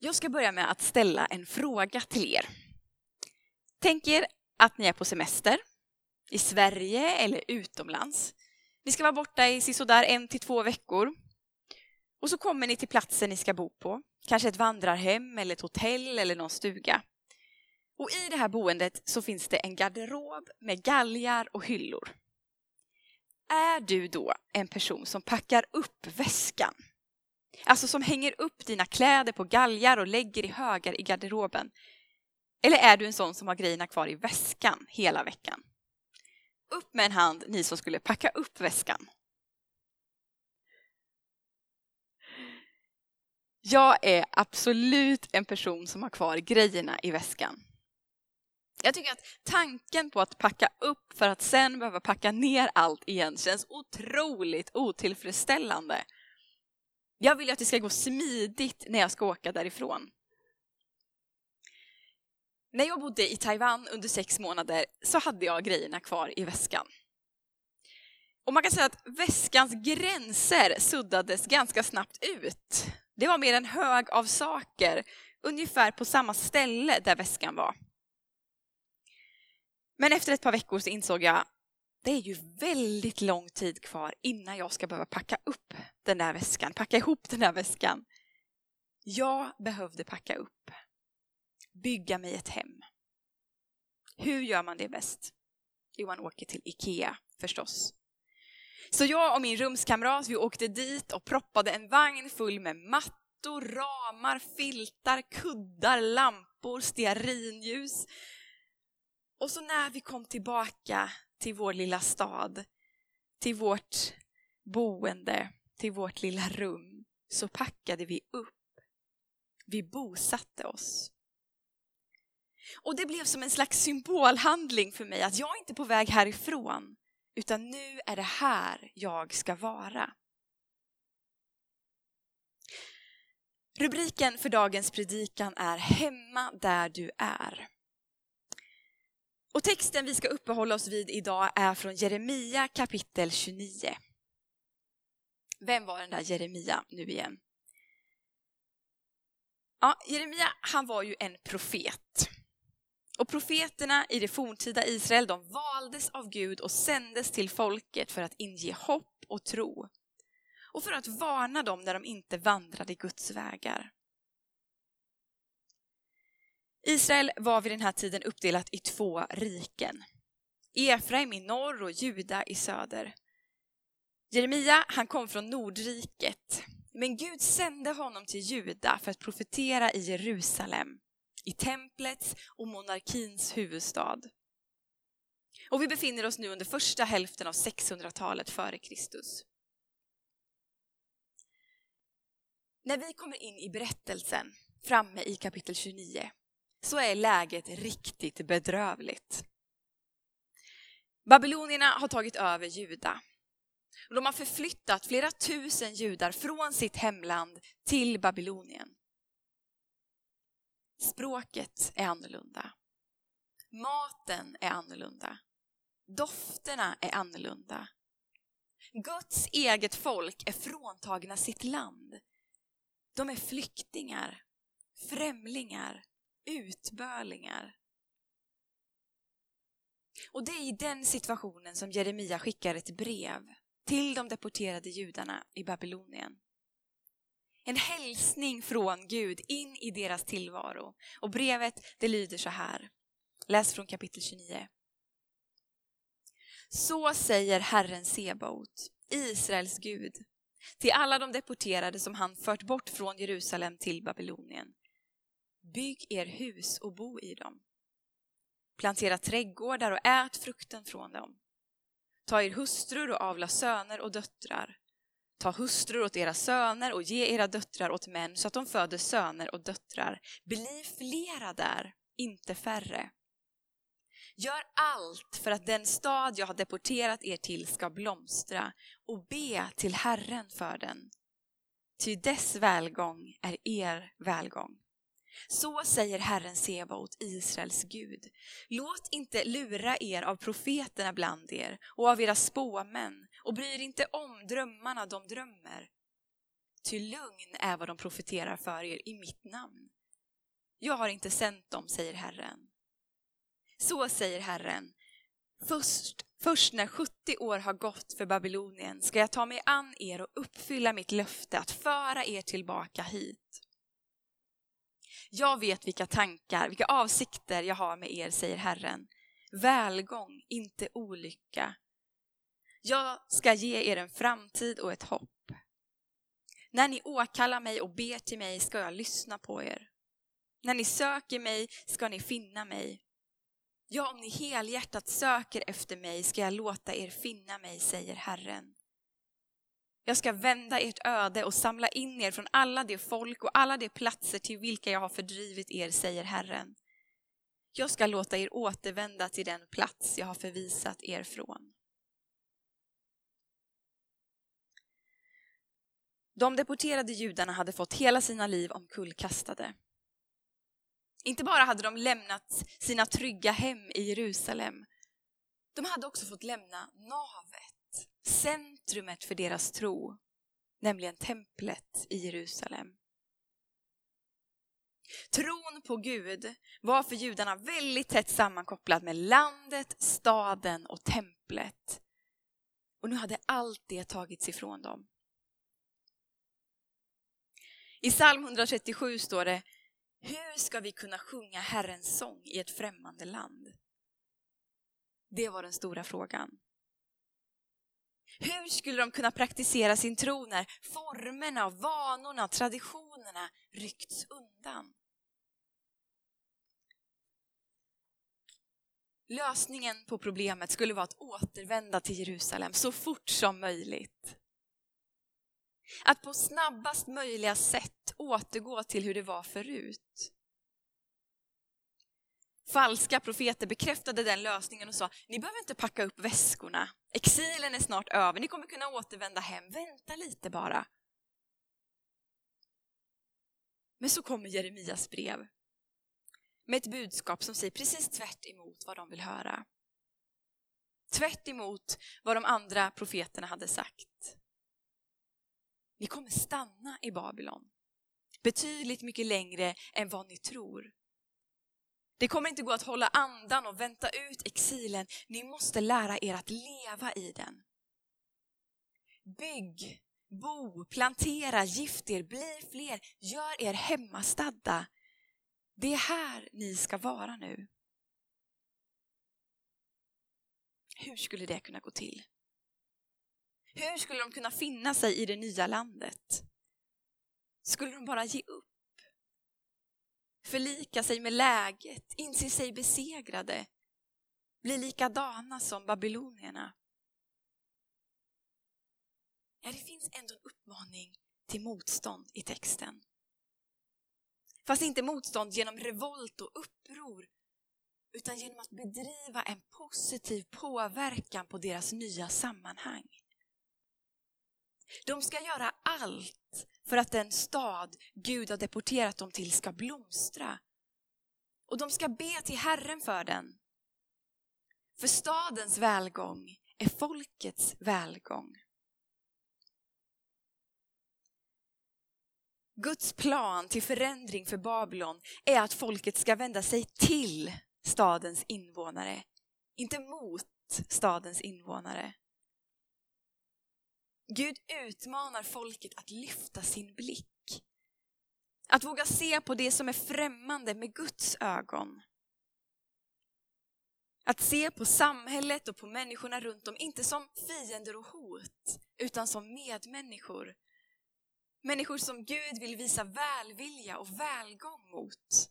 Jag ska börja med att ställa en fråga till er. Tänk er att ni är på semester i Sverige eller utomlands. Ni ska vara borta i sådär en till två veckor. Och så kommer ni till platsen ni ska bo på. Kanske ett vandrarhem eller ett hotell eller någon stuga. Och i det här boendet så finns det en garderob med galgar och hyllor. Är du då en person som packar upp väskan? Alltså som hänger upp dina kläder på galgar och lägger i högar i garderoben. Eller är du en sån som har grejerna kvar i väskan hela veckan? Upp med en hand, ni som skulle packa upp väskan. Jag är absolut en person som har kvar grejerna i väskan. Jag tycker att tanken på att packa upp för att sen behöva packa ner allt igen känns otroligt otillfredsställande. Jag vill att det ska gå smidigt när jag ska åka därifrån. När jag bodde i Taiwan under sex månader så hade jag grejerna kvar i väskan. Och man kan säga att väskans gränser suddades ganska snabbt ut. Det var mer en hög av saker, ungefär på samma ställe där väskan var. Men efter ett par veckor så insåg jag det är ju väldigt lång tid kvar innan jag ska behöva packa upp den där väskan, packa ihop den där väskan. Jag behövde packa upp, bygga mig ett hem. Hur gör man det bäst? Jo, man åker till Ikea förstås. Så jag och min rumskamrat, vi åkte dit och proppade en vagn full med mattor, ramar, filtar, kuddar, lampor, stearinljus. Och så när vi kom tillbaka till vår lilla stad, till vårt boende, till vårt lilla rum, så packade vi upp. Vi bosatte oss. Och det blev som en slags symbolhandling för mig att jag är inte på väg härifrån, utan nu är det här jag ska vara. Rubriken för dagens predikan är Hemma där du är. Och texten vi ska uppehålla oss vid idag är från Jeremia kapitel 29. Vem var den där Jeremia nu igen? Ja, Jeremia han var ju en profet. Och profeterna i det forntida Israel de valdes av Gud och sändes till folket för att inge hopp och tro. Och för att varna dem när de inte vandrade Guds vägar. Israel var vid den här tiden uppdelat i två riken. Efraim i norr och Juda i söder. Jeremia han kom från Nordriket, men Gud sände honom till Juda för att profetera i Jerusalem, i templets och monarkins huvudstad. Och vi befinner oss nu under första hälften av 600-talet före Kristus. När vi kommer in i berättelsen, framme i kapitel 29, så är läget riktigt bedrövligt. Babylonierna har tagit över Juda. De har förflyttat flera tusen judar från sitt hemland till Babylonien. Språket är annorlunda. Maten är annorlunda. Dofterna är annorlunda. Guds eget folk är fråntagna sitt land. De är flyktingar, främlingar, utbörlingar. Och det är i den situationen som Jeremia skickar ett brev till de deporterade judarna i Babylonien. En hälsning från Gud in i deras tillvaro. Och brevet det lyder så här. Läs från kapitel 29. Så säger Herren Sebaot, Israels Gud, till alla de deporterade som han fört bort från Jerusalem till Babylonien. Bygg er hus och bo i dem. Plantera trädgårdar och ät frukten från dem. Ta er hustrur och avla söner och döttrar. Ta hustrur åt era söner och ge era döttrar åt män så att de föder söner och döttrar. Bli flera där, inte färre. Gör allt för att den stad jag har deporterat er till ska blomstra och be till Herren för den. Ty dess välgång är er välgång. Så säger Herren Sebaot, Israels Gud. Låt inte lura er av profeterna bland er och av era spåmän och bry er inte om drömmarna de drömmer. Ty lugn är vad de profeterar för er i mitt namn. Jag har inte sänt dem, säger Herren. Så säger Herren. Först, först när 70 år har gått för Babylonien ska jag ta mig an er och uppfylla mitt löfte att föra er tillbaka hit. Jag vet vilka tankar, vilka avsikter jag har med er, säger Herren. Välgång, inte olycka. Jag ska ge er en framtid och ett hopp. När ni åkallar mig och ber till mig ska jag lyssna på er. När ni söker mig ska ni finna mig. Ja, om ni helhjärtat söker efter mig ska jag låta er finna mig, säger Herren. Jag ska vända ert öde och samla in er från alla de folk och alla de platser till vilka jag har fördrivit er, säger Herren. Jag ska låta er återvända till den plats jag har förvisat er från. De deporterade judarna hade fått hela sina liv omkullkastade. Inte bara hade de lämnat sina trygga hem i Jerusalem, de hade också fått lämna navet, centrumet för deras tro, nämligen templet i Jerusalem. Tron på Gud var för judarna väldigt tätt sammankopplad med landet, staden och templet. Och nu hade allt det tagits ifrån dem. I psalm 137 står det hur ska vi kunna sjunga Herrens sång i ett främmande land? Det var den stora frågan. Hur skulle de kunna praktisera sin tro när formerna, vanorna, traditionerna ryckts undan? Lösningen på problemet skulle vara att återvända till Jerusalem så fort som möjligt. Att på snabbast möjliga sätt återgå till hur det var förut. Falska profeter bekräftade den lösningen och sa, ni behöver inte packa upp väskorna. Exilen är snart över, ni kommer kunna återvända hem. Vänta lite bara. Men så kommer Jeremias brev med ett budskap som säger precis tvärt emot vad de vill höra. Tvärt emot vad de andra profeterna hade sagt. Ni kommer stanna i Babylon. Betydligt mycket längre än vad ni tror. Det kommer inte gå att hålla andan och vänta ut exilen. Ni måste lära er att leva i den. Bygg, bo, plantera, gift er, bli fler, gör er hemmastadda. Det är här ni ska vara nu. Hur skulle det kunna gå till? Hur skulle de kunna finna sig i det nya landet? Skulle de bara ge upp? Förlika sig med läget, inse sig besegrade, bli likadana som babylonierna? Ja, det finns ändå en uppmaning till motstånd i texten. Fast inte motstånd genom revolt och uppror, utan genom att bedriva en positiv påverkan på deras nya sammanhang. De ska göra allt för att den stad Gud har deporterat dem till ska blomstra. Och de ska be till Herren för den. För stadens välgång är folkets välgång. Guds plan till förändring för Babylon är att folket ska vända sig till stadens invånare, inte mot stadens invånare. Gud utmanar folket att lyfta sin blick. Att våga se på det som är främmande med Guds ögon. Att se på samhället och på människorna runt om, inte som fiender och hot, utan som medmänniskor. Människor som Gud vill visa välvilja och välgång mot.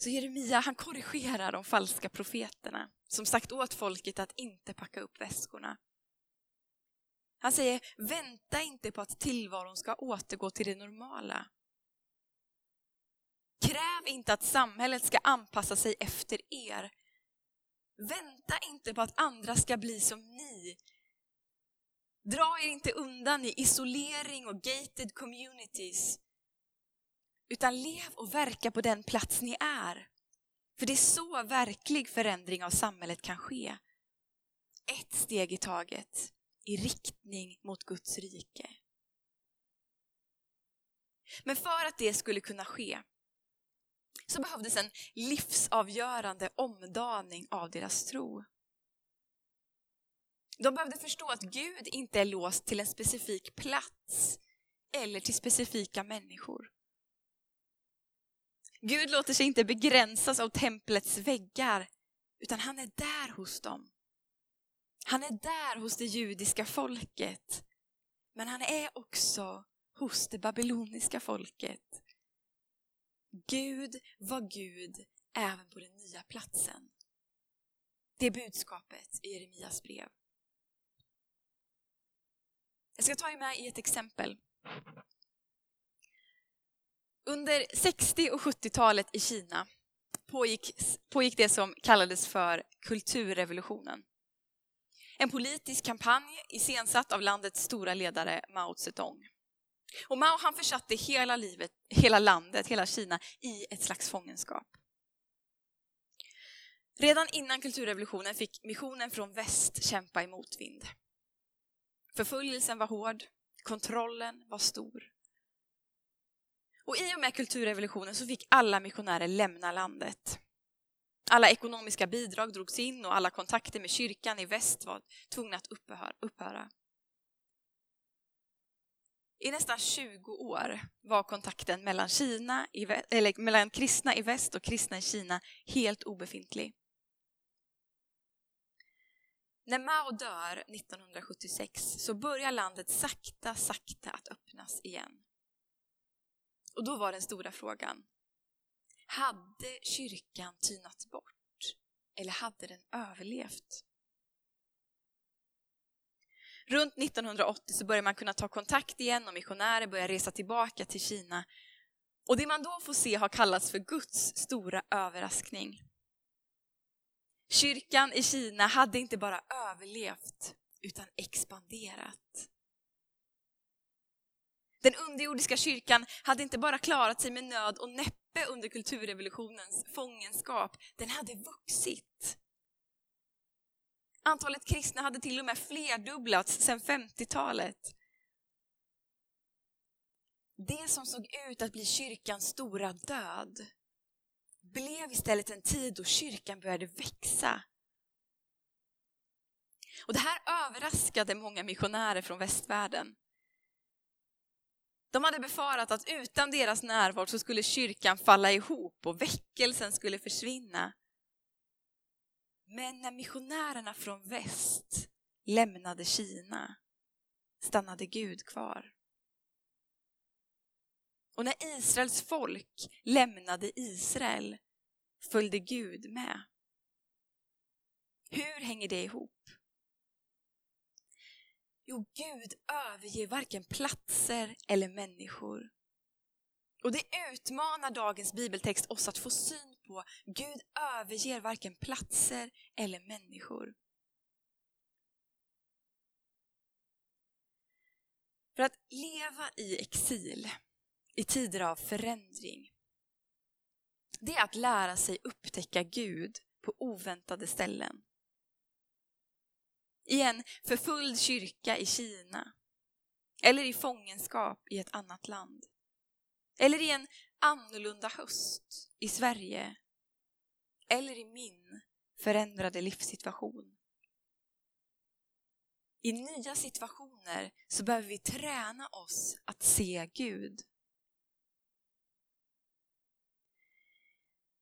Så Jeremia han korrigerar de falska profeterna som sagt åt folket att inte packa upp väskorna. Han säger, vänta inte på att tillvaron ska återgå till det normala. Kräv inte att samhället ska anpassa sig efter er. Vänta inte på att andra ska bli som ni. Dra er inte undan i isolering och gated communities utan lev och verka på den plats ni är. För det är så verklig förändring av samhället kan ske. Ett steg i taget i riktning mot Guds rike. Men för att det skulle kunna ske så behövdes en livsavgörande omdaning av deras tro. De behövde förstå att Gud inte är låst till en specifik plats eller till specifika människor. Gud låter sig inte begränsas av templets väggar, utan han är där hos dem. Han är där hos det judiska folket, men han är också hos det babyloniska folket. Gud var Gud även på den nya platsen. Det är budskapet i Jeremias brev. Jag ska ta er med i ett exempel. Under 60 och 70-talet i Kina pågick, pågick det som kallades för kulturrevolutionen. En politisk kampanj iscensatt av landets stora ledare Mao Zedong. Och Mao han försatte hela livet, hela landet, hela Kina i ett slags fångenskap. Redan innan kulturrevolutionen fick missionen från väst kämpa i motvind. Förföljelsen var hård, kontrollen var stor. Och i och med kulturrevolutionen så fick alla missionärer lämna landet. Alla ekonomiska bidrag drogs in och alla kontakter med kyrkan i väst var tvungna att upphöra. I nästan 20 år var kontakten mellan, Kina i, eller mellan kristna i väst och kristna i Kina helt obefintlig. När Mao dör 1976 så börjar landet sakta, sakta att öppnas igen. Och då var den stora frågan, hade kyrkan tynat bort eller hade den överlevt? Runt 1980 så börjar man kunna ta kontakt igen och missionärer börjar resa tillbaka till Kina. Och det man då får se har kallats för Guds stora överraskning. Kyrkan i Kina hade inte bara överlevt utan expanderat. Den underjordiska kyrkan hade inte bara klarat sig med nöd och näppe under kulturrevolutionens fångenskap, den hade vuxit. Antalet kristna hade till och med flerdubblats sedan 50-talet. Det som såg ut att bli kyrkans stora död blev istället en tid då kyrkan började växa. Och Det här överraskade många missionärer från västvärlden. De hade befarat att utan deras närvaro så skulle kyrkan falla ihop och väckelsen skulle försvinna. Men när missionärerna från väst lämnade Kina stannade Gud kvar. Och när Israels folk lämnade Israel följde Gud med. Hur hänger det ihop? Jo, Gud överger varken platser eller människor. Och det utmanar dagens bibeltext oss att få syn på Gud överger varken platser eller människor. För att leva i exil i tider av förändring, det är att lära sig upptäcka Gud på oväntade ställen. I en förföljd kyrka i Kina, eller i fångenskap i ett annat land. Eller i en annorlunda höst i Sverige. Eller i min förändrade livssituation. I nya situationer så behöver vi träna oss att se Gud.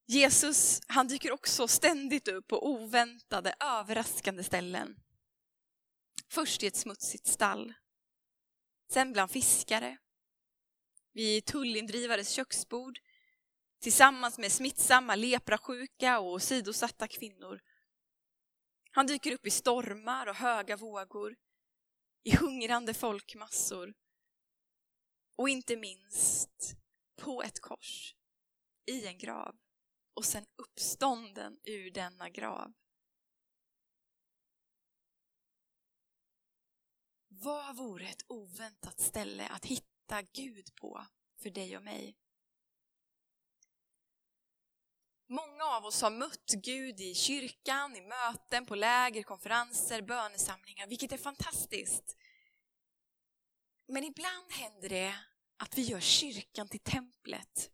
Jesus han dyker också ständigt upp på oväntade, överraskande ställen. Först i ett smutsigt stall, sen bland fiskare, vid tullindrivares köksbord tillsammans med smittsamma leprasjuka och sidosatta kvinnor. Han dyker upp i stormar och höga vågor, i hungrande folkmassor och inte minst på ett kors, i en grav och sen uppstånden ur denna grav. Vad vore ett oväntat ställe att hitta Gud på för dig och mig? Många av oss har mött Gud i kyrkan, i möten, på läger, konferenser, bönesamlingar, vilket är fantastiskt. Men ibland händer det att vi gör kyrkan till templet.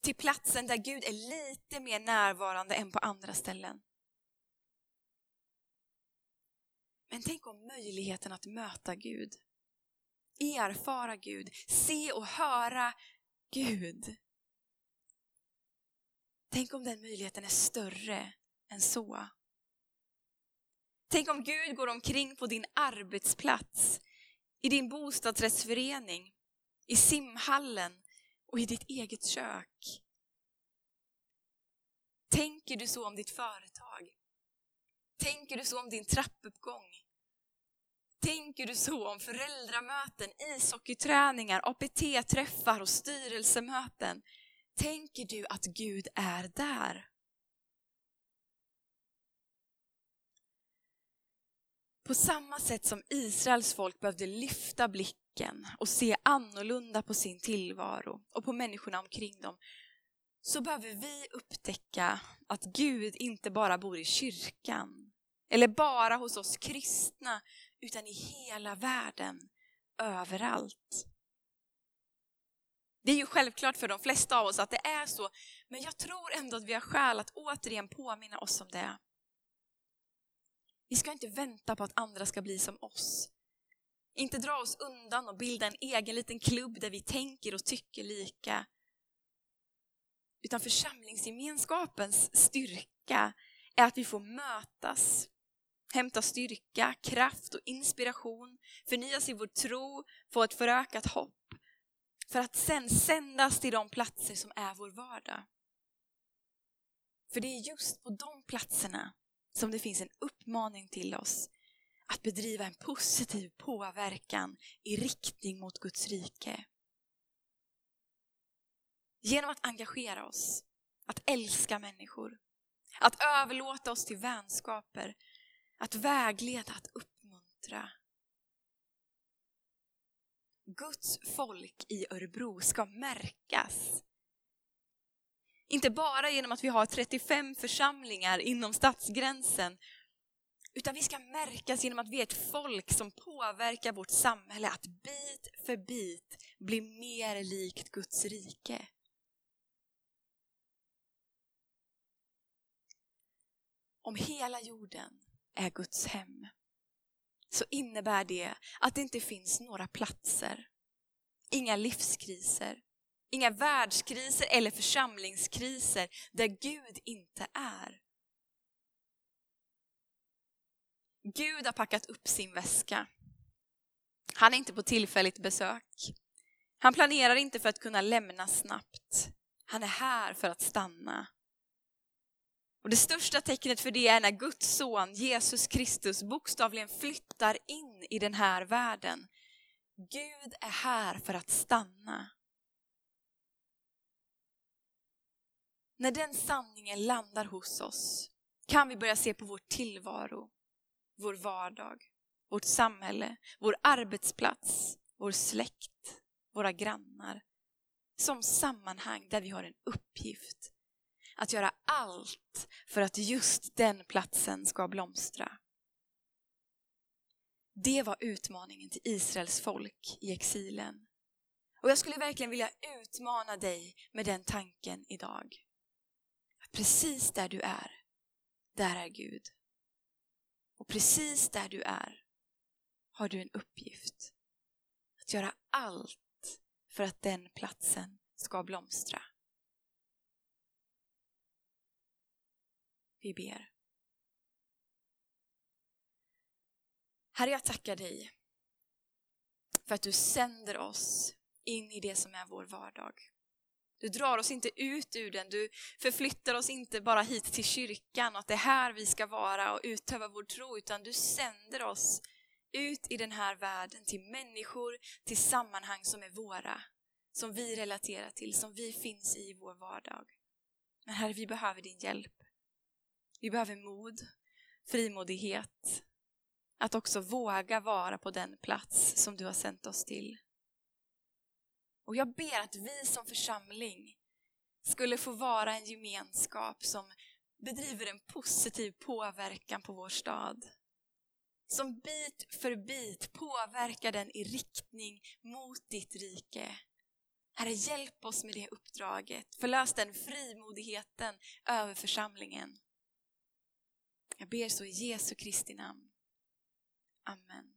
Till platsen där Gud är lite mer närvarande än på andra ställen. Men tänk om möjligheten att möta Gud, erfara Gud, se och höra Gud. Tänk om den möjligheten är större än så. Tänk om Gud går omkring på din arbetsplats, i din bostadsrättsförening, i simhallen och i ditt eget kök. Tänker du så om ditt företag? Tänker du så om din trappuppgång? Tänker du så om föräldramöten, ishockeyträningar, APT-träffar och styrelsemöten? Tänker du att Gud är där? På samma sätt som Israels folk behövde lyfta blicken och se annorlunda på sin tillvaro och på människorna omkring dem, så behöver vi upptäcka att Gud inte bara bor i kyrkan, eller bara hos oss kristna, utan i hela världen, överallt. Det är ju självklart för de flesta av oss att det är så, men jag tror ändå att vi har skäl att återigen påminna oss om det. Vi ska inte vänta på att andra ska bli som oss. Inte dra oss undan och bilda en egen liten klubb där vi tänker och tycker lika. Utan församlingsgemenskapens styrka är att vi får mötas, hämta styrka, kraft och inspiration, förnyas i vår tro, få ett förökat hopp. För att sen sändas till de platser som är vår vardag. För det är just på de platserna som det finns en uppmaning till oss att bedriva en positiv påverkan i riktning mot Guds rike. Genom att engagera oss, att älska människor, att överlåta oss till vänskaper, att vägleda, att uppmuntra. Guds folk i Örebro ska märkas inte bara genom att vi har 35 församlingar inom stadsgränsen, utan vi ska märkas genom att vi är ett folk som påverkar vårt samhälle att bit för bit bli mer likt Guds rike. Om hela jorden är Guds hem så innebär det att det inte finns några platser, inga livskriser, Inga världskriser eller församlingskriser där Gud inte är. Gud har packat upp sin väska. Han är inte på tillfälligt besök. Han planerar inte för att kunna lämna snabbt. Han är här för att stanna. Och Det största tecknet för det är när Guds son Jesus Kristus bokstavligen flyttar in i den här världen. Gud är här för att stanna. När den sanningen landar hos oss kan vi börja se på vår tillvaro, vår vardag, vårt samhälle, vår arbetsplats, vår släkt, våra grannar som sammanhang där vi har en uppgift att göra allt för att just den platsen ska blomstra. Det var utmaningen till Israels folk i exilen. Och jag skulle verkligen vilja utmana dig med den tanken idag. Precis där du är, där är Gud. Och precis där du är har du en uppgift. Att göra allt för att den platsen ska blomstra. Vi ber. Herre, jag tackar dig för att du sänder oss in i det som är vår vardag. Du drar oss inte ut ur den, du förflyttar oss inte bara hit till kyrkan, att det är här vi ska vara och utöva vår tro, utan du sänder oss ut i den här världen till människor, till sammanhang som är våra, som vi relaterar till, som vi finns i vår vardag. Men Herre, vi behöver din hjälp. Vi behöver mod, frimodighet, att också våga vara på den plats som du har sänt oss till. Och jag ber att vi som församling skulle få vara en gemenskap som bedriver en positiv påverkan på vår stad. som bit för bit påverkar den i riktning mot ditt rike. Herre, hjälp oss med det uppdraget. Förlös den frimodigheten över församlingen. Jag ber så i Jesu Kristi namn. Amen.